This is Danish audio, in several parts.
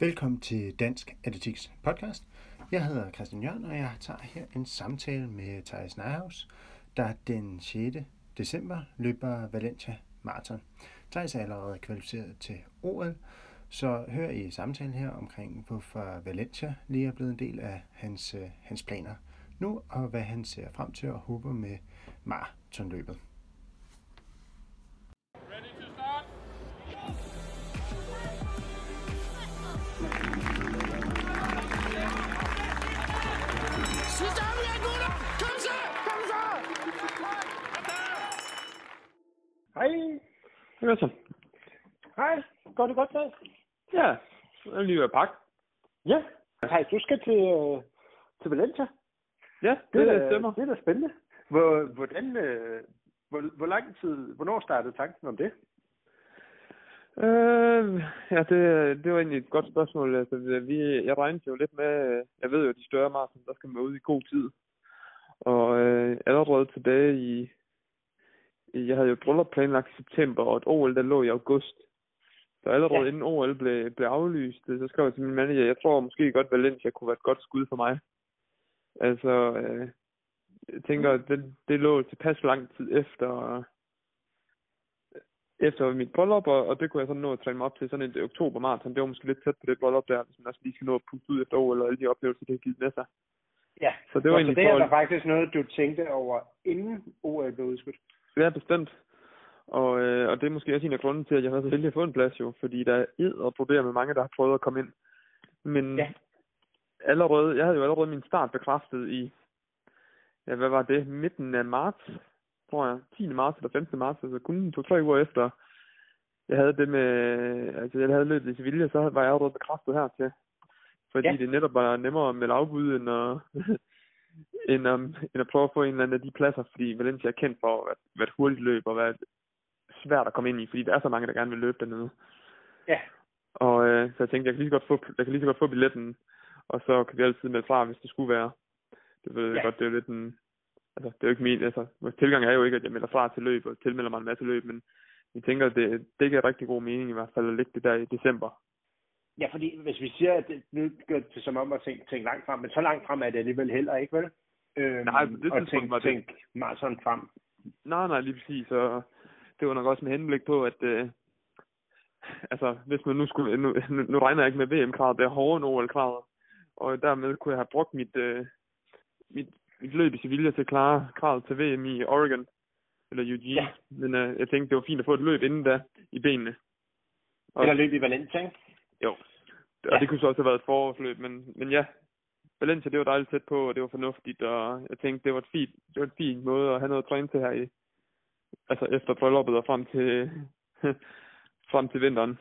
Velkommen til Dansk Atletiks podcast. Jeg hedder Christian Jørgen, og jeg tager her en samtale med Thijs Neihaus, der den 6. december løber Valencia Marathon. Thijs er allerede kvalificeret til OL, så hør i samtalen her omkring, hvorfor Valencia lige er blevet en del af hans, øh, hans planer nu, og hvad han ser frem til og håber med maratonløbet. Sidste omgang, gutter! Kom så! Kom så! Hej. Hvad så? Hej. Går det godt, Thijs? Ja, jeg er lige ved at pakke. Ja. Hej, du skal til, øh, til Valencia. Ja, det, det, det stemmer. Det er da spændende. Hvor, hvordan, øh, hvor, hvor lang tid, hvornår startede tanken om det? Øh, ja, det, det var egentlig et godt spørgsmål. Altså, vi, jeg regnede jo lidt med, jeg ved jo, at de større maraton, der skal man ud i god tid. Og øh, allerede tilbage i, jeg havde jo bryllup planlagt i september, og et OL, der lå i august. Så allerede ja. inden OL blev, blev aflyst, så skrev jeg til min manager, jeg tror måske godt, Valencia kunne være et godt skud for mig. Altså, øh, jeg tænker, det, det lå tilpas lang tid efter, efter mit bryllup, og, og det kunne jeg sådan nå at træne mig op til sådan en oktober maraton. Det var måske lidt tæt på det bryllup der, hvis man også lige skal nå at puste ud efter OL og alle de oplevelser, det har givet med sig. Ja, så det var egentlig så det er der faktisk noget, du tænkte over, inden OL blev udskudt? Ja, bestemt. Og, øh, og det er måske også en af grunden til, at jeg har så heldig at få en plads jo, fordi der er ed og problemer med mange, der har prøvet at komme ind. Men ja. allerede, jeg havde jo allerede min start bekræftet i, ja, hvad var det, midten af marts, tror jeg, 10. marts eller 15. marts, altså kun to-tre uger efter, jeg havde det med, altså jeg havde løbet i Sevilla, så var jeg allerede bekræftet her til. Fordi ja. det netop var nemmere med afbud, end at, end, um, end at prøve at få en eller anden af de pladser, fordi Valencia er kendt for at være et hurtigt løb og være svært at komme ind i, fordi der er så mange, der gerne vil løbe dernede. Ja. Og øh, så jeg tænkte, jeg kan lige så godt få, jeg kan lige så godt få billetten, og så kan vi altid melde fra, hvis det skulle være. Det ved jeg ja. godt, det er lidt en, altså det er jo ikke min, altså vores tilgang er jo ikke, at jeg melder fra til løb og tilmelder mig en masse løb, men jeg tænker, at det, det giver rigtig god mening i hvert fald at lægge det der i december. Ja, fordi hvis vi siger, at det, nu gør det som om at tænke, tænke langt frem, men så langt frem er det alligevel heller ikke, vel? Øhm, nej, på det og tænke, var det... tænk maraton frem. Nej, nej, lige præcis. Så det var nok også med henblik på, at øh, altså, hvis man nu skulle, nu, nu, nu regner jeg ikke med VM-kravet, det er hårdere end OL-kravet, og dermed kunne jeg have brugt mit, øh, mit, mit løb i Sevilla til at klare kravet til VM i Oregon, eller Eugene, ja. men øh, jeg tænkte, det var fint at få et løb inden da i benene. Og, eller løb i Valencia, ikke? Jo, og ja. det kunne så også have været et forårsløb, men, men ja, Valencia, det var dejligt tæt på, og det var fornuftigt, og jeg tænkte, det var, et fint, det var en fin måde at have noget at træne til her i, altså efter brylluppet og frem til, frem til vinteren.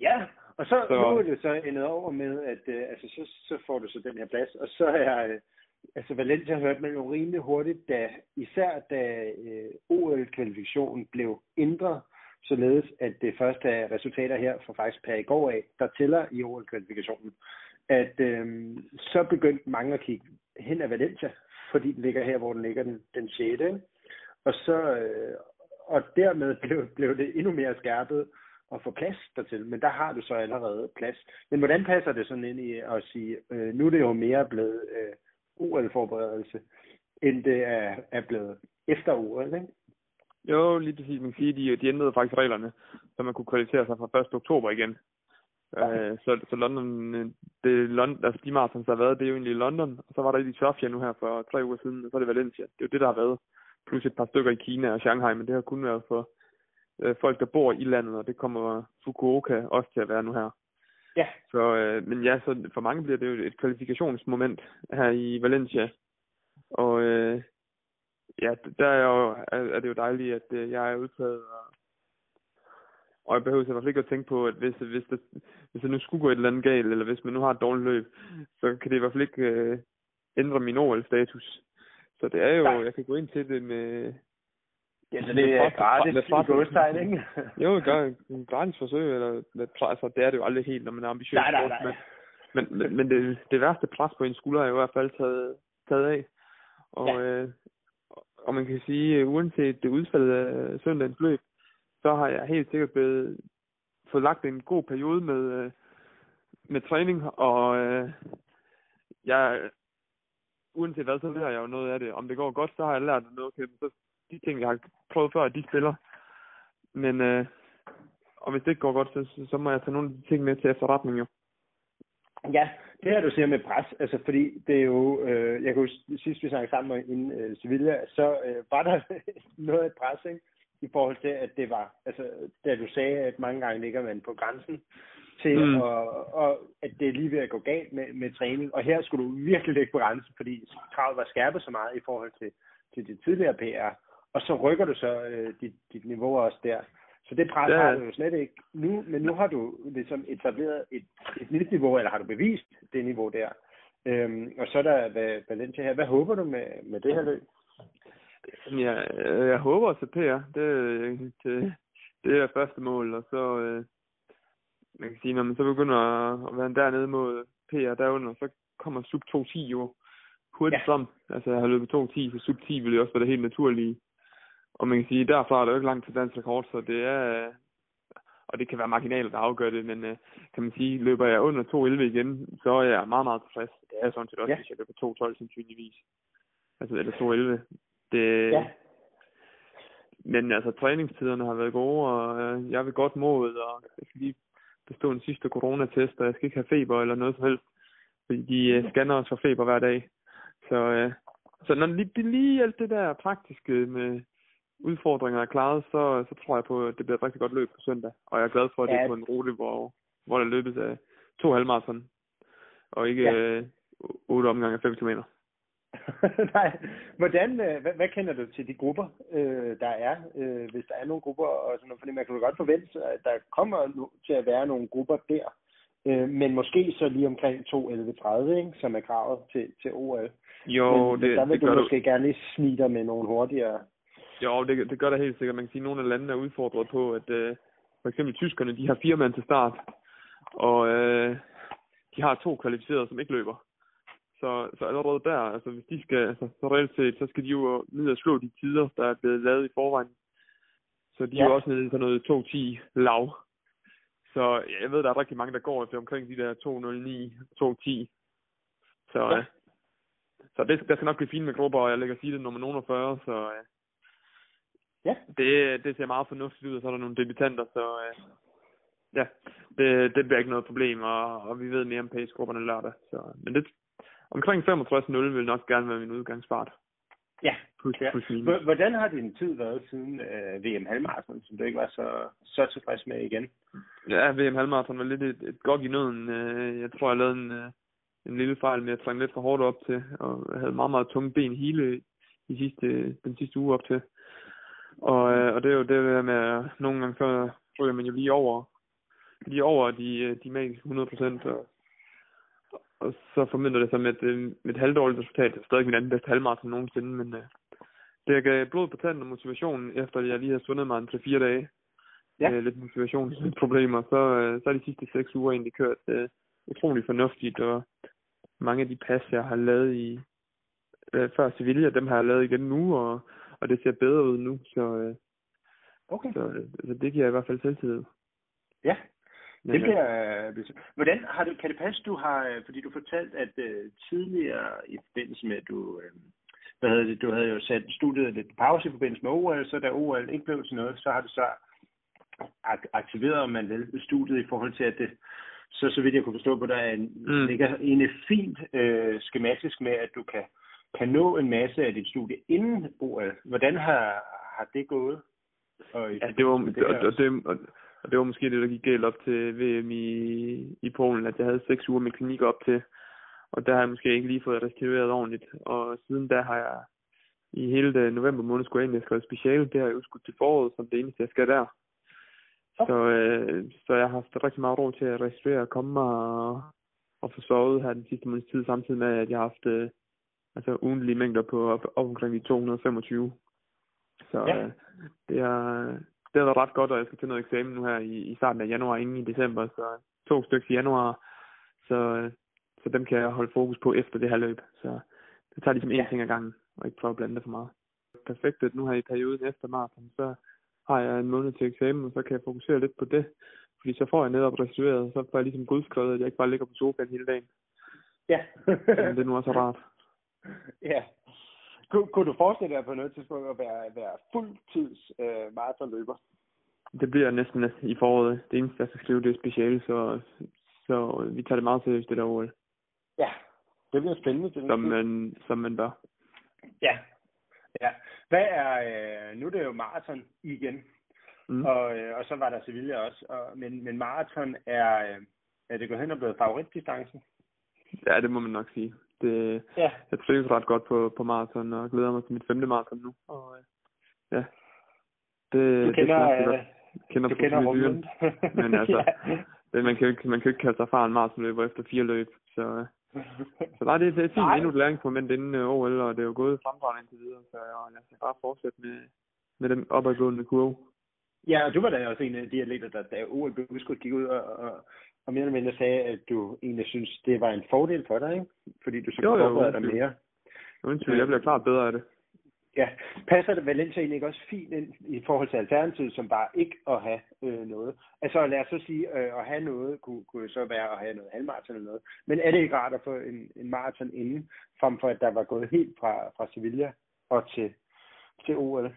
Ja, og så, så nu er det så endet over med, at øh, altså, så, så får du så den her plads, og så er øh, altså Valencia hørte man jo rimelig hurtigt, da, især da øh, OL-kvalifikationen blev ændret, således at det første er resultater her fra faktisk per i går af, der tæller i OL-kvalifikationen, at øh, så begyndte mange at kigge hen af Valencia, fordi den ligger her, hvor den ligger den, den 6. Ikke? Og så øh, og dermed blev, blev det endnu mere skærpet at få plads dertil, men der har du så allerede plads. Men hvordan passer det sådan ind i at sige, øh, nu er det jo mere blevet øh, OL-forberedelse, end det er, er blevet efter OL, ikke? Jo, lige præcis. Man kan sige, de, de ændrede faktisk reglerne, så man kunne kvalificere sig fra 1. oktober igen. Okay. Øh, så, så London, det, London, altså de marathons, der har været, det er jo egentlig i London, og så var der i Sofia nu her for tre uger siden, og så er det Valencia. Det er jo det, der har været plus et par stykker i Kina og Shanghai, men det har kun været for øh, folk, der bor i landet, og det kommer Fukuoka også til at være nu her. Ja. Så, øh, men ja, så for mange bliver det jo et kvalifikationsmoment her i Valencia. Og øh, ja, der er, jo, er, er det jo dejligt, at øh, jeg er udtaget, og, og jeg behøver fald ikke at tænke på, at hvis, hvis, det, hvis det nu skulle gå et eller andet galt, eller hvis man nu har et dårligt løb, så kan det i hvert fald ikke øh, ændre min OL-status. Så det er jo, Nej. jeg kan gå ind til det med... Ja, så det er gratis med gåstegn, ikke? jo, gør en gratis forsøg, eller med, altså, det er det jo aldrig helt, når man er ambitiøs. Nej, nej, nej. Men, men, men det, det værste pres på en skulder er jo i hvert fald taget, taget af. Og, ja. øh, og man kan sige, uanset det udfald af søndagens løb, så har jeg helt sikkert blevet, fået lagt en god periode med, øh, med træning, og øh, jeg, uanset hvad, så lærer jeg jo noget af det. Om det går godt, så har jeg lært noget. Okay, så de ting, jeg har prøvet før, de spiller. Men øh, og hvis det ikke går godt, så, så må jeg tage nogle af de ting med til efterretning jo. Ja, det her du siger med pres, altså fordi det er jo, øh, jeg huske, sidst vi snakkede sammen inden øh, Sevilla, så øh, var der noget af pres, ikke? i forhold til, at det var, altså da du sagde, at mange gange ligger man på grænsen til, mm. og, og at det er lige ved at gå galt med, med træning, og her skulle du virkelig ligge på grænsen, fordi kravet var skærpet så meget i forhold til, til det tidligere PR, og så rykker du så øh, dit, dit niveau også der. Så det pres ja. har du jo slet ikke nu, men nu har du ligesom etableret et, et nyt niveau, eller har du bevist det niveau der. Øhm, og så er der Valencia her. Hvad håber du med, med det her løb? Ja, jeg håber at PR. Det, det, det er første mål, og så, øh, man kan sige, når man så begynder at være dernede mod PR derunder, så kommer sub 2.10 jo hurtigt ja. frem. Altså, jeg har løbet 2.10, så sub 10 vil jo også være det helt naturlige. Og man kan sige, derfra er det jo ikke langt til dansk rekord, så det er, og det kan være marginaler, der afgør det, men øh, kan man sige, løber jeg under 2.11 igen, så er jeg meget, meget tilfreds. Det er sådan set også, ja. hvis jeg løber 2.12 sandsynligvis. Altså, eller 2.11. Det, ja. Men altså, træningstiderne har været gode, og øh, jeg vil godt mod, og jeg skal lige bestå en sidste coronatest, og jeg skal ikke have feber eller noget som helst. Fordi de øh, scanner os for feber hver dag. Så, øh, så når lige, lige alt det der praktiske med udfordringer er klaret, så, så tror jeg på, at det bliver et rigtig godt løb på søndag. Og jeg er glad for, at ja. det er på en rute, hvor, hvor der løbes af to halvmarathon, og ikke ja. øh, otte omgange af 5 km. Nej. Hvordan, øh, hvad, hvad kender du til de grupper, øh, der er, øh, hvis der er nogle grupper, og sådan noget, fordi man kan jo godt forvente, at der kommer nu til at være nogle grupper der, øh, men måske så lige omkring 2.11.30, ikke, som er kravet til, til OL. Jo, men, det, der vil det du måske du... gerne lige snige dig med nogle hurtigere. Jo, det, det gør det helt sikkert. Man kan sige, at nogle af landene er udfordret på, at øh, for eksempel tyskerne, de har fire mand til start, og øh, de har to kvalificerede, som ikke løber. Så, så allerede der, altså hvis de skal, altså så reelt set, så skal de jo ned og slå de tider, der er blevet lavet i forvejen. Så de ja. er jo også nede i sådan noget 2.10 lav. Så jeg ved, der er rigtig mange, der går efter omkring de der 2.09, 2.10. Så, ja. så det, der skal nok blive fint med grupper, og jeg lægger sige det nummer nogen 40, så ja. det, det ser meget fornuftigt ud, og så er der nogle debutanter, så ja, det, det bliver ikke noget problem, og, og vi ved mere om pace-grupperne lørdag. Så, men det, omkring 65-0 vil nok gerne være min udgangsfart. Ja. Plus, ja. Plus Hvordan har din tid været siden uh, VM halvmarathon, som du ikke var så, så tilfreds med igen? Ja, VM halvmarathon var lidt et, et godt i nøden. Uh, jeg tror, jeg lavede en, uh, en lille fejl med at trænge lidt for hårdt op til, og havde meget, meget tunge ben hele i sidste, den sidste uge op til. Og, uh, og det er jo det der med, at nogle gange så ryger man jo lige over, lige over de, de magiske 100 procent, og og så formidler det sig med et, øh, med et halvdårligt resultat. Det er stadig min anden bedste halvmarathon nogensinde, men uh, det gav blod på tanden og motivation, efter jeg lige har svundet mig en 3-4 dage. Ja. Uh, lidt motivationsproblemer. Så, uh, så er de sidste 6 uger egentlig kørt uh, utrolig fornuftigt, og mange af de pas, jeg har lavet i uh, før Sevilla, dem har jeg lavet igen nu, og, og det ser bedre ud nu, så, uh, okay. så, så det giver i hvert fald selvtillid. Ja, det bliver... Øh, hvordan har du, kan det passe, du har... Øh, fordi du fortalt, at uh, tidligere i forbindelse med, at du... Uh, hvad hedder det, du havde jo sat studiet lidt pause i forbindelse med OL, så da OL ikke blev til noget, så har du så ak- aktiveret, man vel, studiet i forhold til, at det, så så vidt jeg kunne forstå på, der er en, mm. ligger egentlig fint øh, skematisk med, at du kan, kan nå en masse af dit studie inden OL. Hvordan har, har det gået? Og ja, det var, det, og, og, det, og, og det var måske det, der gik galt op til VM i, i Polen, at jeg havde seks uger med klinik op til. Og der har jeg måske ikke lige fået restitueret ordentligt. Og siden da har jeg i hele det november måned skulle jeg egentlig skrevet speciale. Det har jeg udskudt til foråret, som det eneste, jeg skal der. Så, øh, så jeg har haft rigtig meget råd til at restituere og komme og, og få sovet her den sidste måneds tid, samtidig med, at jeg har haft øh, altså ugentlige mængder på op, op omkring de 225. Så ja. øh, det, er, det har været ret godt, og jeg skal til noget eksamen nu her i, i starten af januar, inden i december, så to stykker i januar, så, så dem kan jeg holde fokus på efter det her løb. Så det tager ligesom én ja. ting ad gangen, og ikke prøve at blande det for meget. Perfekt, at nu her i perioden efter maraton, så har jeg en måned til eksamen, og så kan jeg fokusere lidt på det. Fordi så får jeg netop restitueret, så får jeg ligesom godskrevet, at jeg ikke bare ligger på sofaen hele dagen. Ja. det er nu også rart. Ja. Kun, kunne du forestille dig på noget tidspunkt at være, være fuldtids øh, maratonløber? Det bliver næsten i foråret. Det eneste, jeg skal skrive, det er speciale, så, så vi tager det meget seriøst, det der OL. Ja, det bliver spændende. Det som, man, som man bør. Ja. ja. Hvad er, øh, nu er det jo maraton igen, mm. og, øh, og så var der Sevilla også, og, men, men maraton er, øh, er det gået hen og blevet favoritdistancen? Ja, det må man nok sige. Det, ja. Jeg trives ret godt på, på maraton, og glæder mig til mit femte maraton nu. Og, øh, ja. Det, du kender, det godt. kender, du kender rummet. Men altså, ja. det, man, kan jo ikke, man kan jo ikke kalde sig en maratonløber efter fire løb. Så, øh, så nej, det, det er fint endnu et læringsmoment inden uh, OL, og det er jo gået fremdragende indtil videre. Så jeg, jeg skal bare fortsætte med, med den opadgående kurve. Ja, og du var da også en af de atleter, der da OL blev udskudt, gik ud og, og, og mere eller mindre sagde, at du egentlig synes, det var en fordel for dig, ikke? Fordi du så kunne forberede dig mere. Undskyld, jeg bliver klart bedre af det. Ja, passer det Valencia egentlig også fint ind i forhold til alternativet, som bare ikke at have øh, noget? Altså lad os så sige, øh, at have noget kunne, kunne så være at have noget halvmarathon eller noget. Men er det ikke rart at få en, en maraton inden, frem for at der var gået helt fra, fra Sevilla og til, til OL?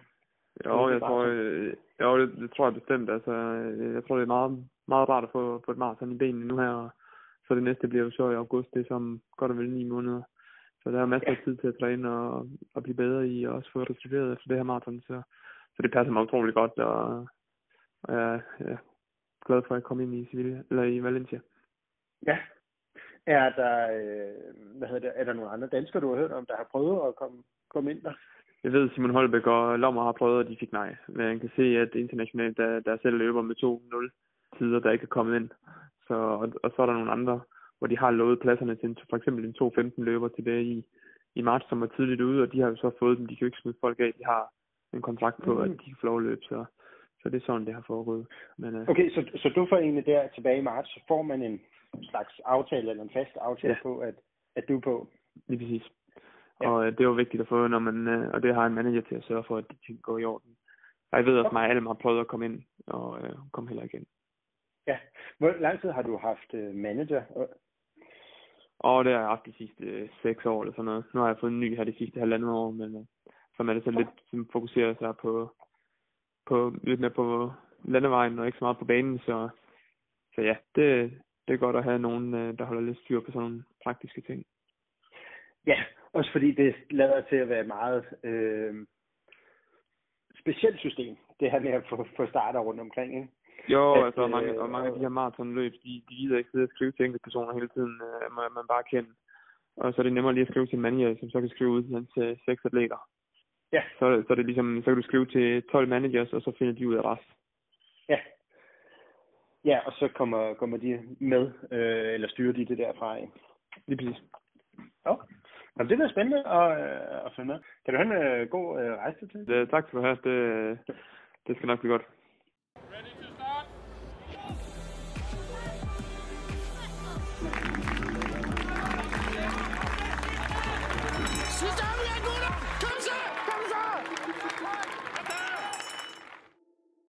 Jo, jeg tror, øh, jo det, det, tror jeg bestemt. Altså, jeg tror, det er meget, meget rart at få, få et maraton i benene nu her, og så det næste bliver jo så i august, det er som godt og vel ni måneder. Så der er masser af tid til at træne og, og blive bedre i, og også få restitueret efter det her maraton. Så, så det passer mig utroligt godt, og, og jeg er glad for at komme ind i Sevilla, eller i Valencia. Ja. Er der, øh, hvad hedder det, er der nogle andre danskere, du har hørt om, der har prøvet at komme, komme ind der? Jeg ved, Simon Holbæk og Lommer har prøvet, og de fik nej. Men man kan se, at internationalt, der, der selv løber med 2-0 tider, der ikke er kommet ind. Så, og, og så er der nogle andre, hvor de har lovet pladserne til en, for eksempel en 2-15 løber tilbage i, i marts, som var tidligt ude, og de har jo så fået dem. De kan jo ikke smide folk af. De har en kontrakt på, mm. at de kan få lov at løbe. Så, så det er sådan, det har foregået. Men, uh... Okay, så, så du får egentlig der tilbage i marts, så får man en slags aftale, eller en fast aftale ja. på, at, at du er på? Lige præcis. Ja. Og uh, det er jo vigtigt at få, når man, uh, og det har en manager til at sørge for, at de ting går i orden. Og jeg ved også, at mig alle har prøvet at komme ind, og uh, komme heller igen. Ja. Hvor lang tid har du haft uh, manager? Og det har jeg haft de sidste øh, seks år eller sådan noget. Nu har jeg fået en ny her de sidste halvandet år, men øh, så er det så lidt som fokuserer sig på, på lidt mere på landevejen og ikke så meget på banen. Så, så ja, det, det er godt at have nogen, øh, der holder lidt styr på sådan nogle praktiske ting. Ja, også fordi det lader til at være meget øh, specielt system, det her med at få, få starter rundt omkring. Ikke? Jo, at, altså, og mange, og mange af de her maratonløb, de, de gider ikke sidde og skrive til enkelte personer hele tiden, øh, man, man bare kende. Og så er det nemmere lige at skrive til en manager, som så kan skrive ud til hans øh, seks atleter. Ja. Så, så er det ligesom, så kan du skrive til 12 managers, og så finder de ud af resten. Ja. Ja, og så kommer, kommer de med, øh, eller styrer de det derfra. Ja. Lige præcis. Ja. Jamen, det er spændende at, øh, at finde med. Kan du have en øh, god øh, rejse til? Det, tak skal du have. Det, det skal nok blive godt.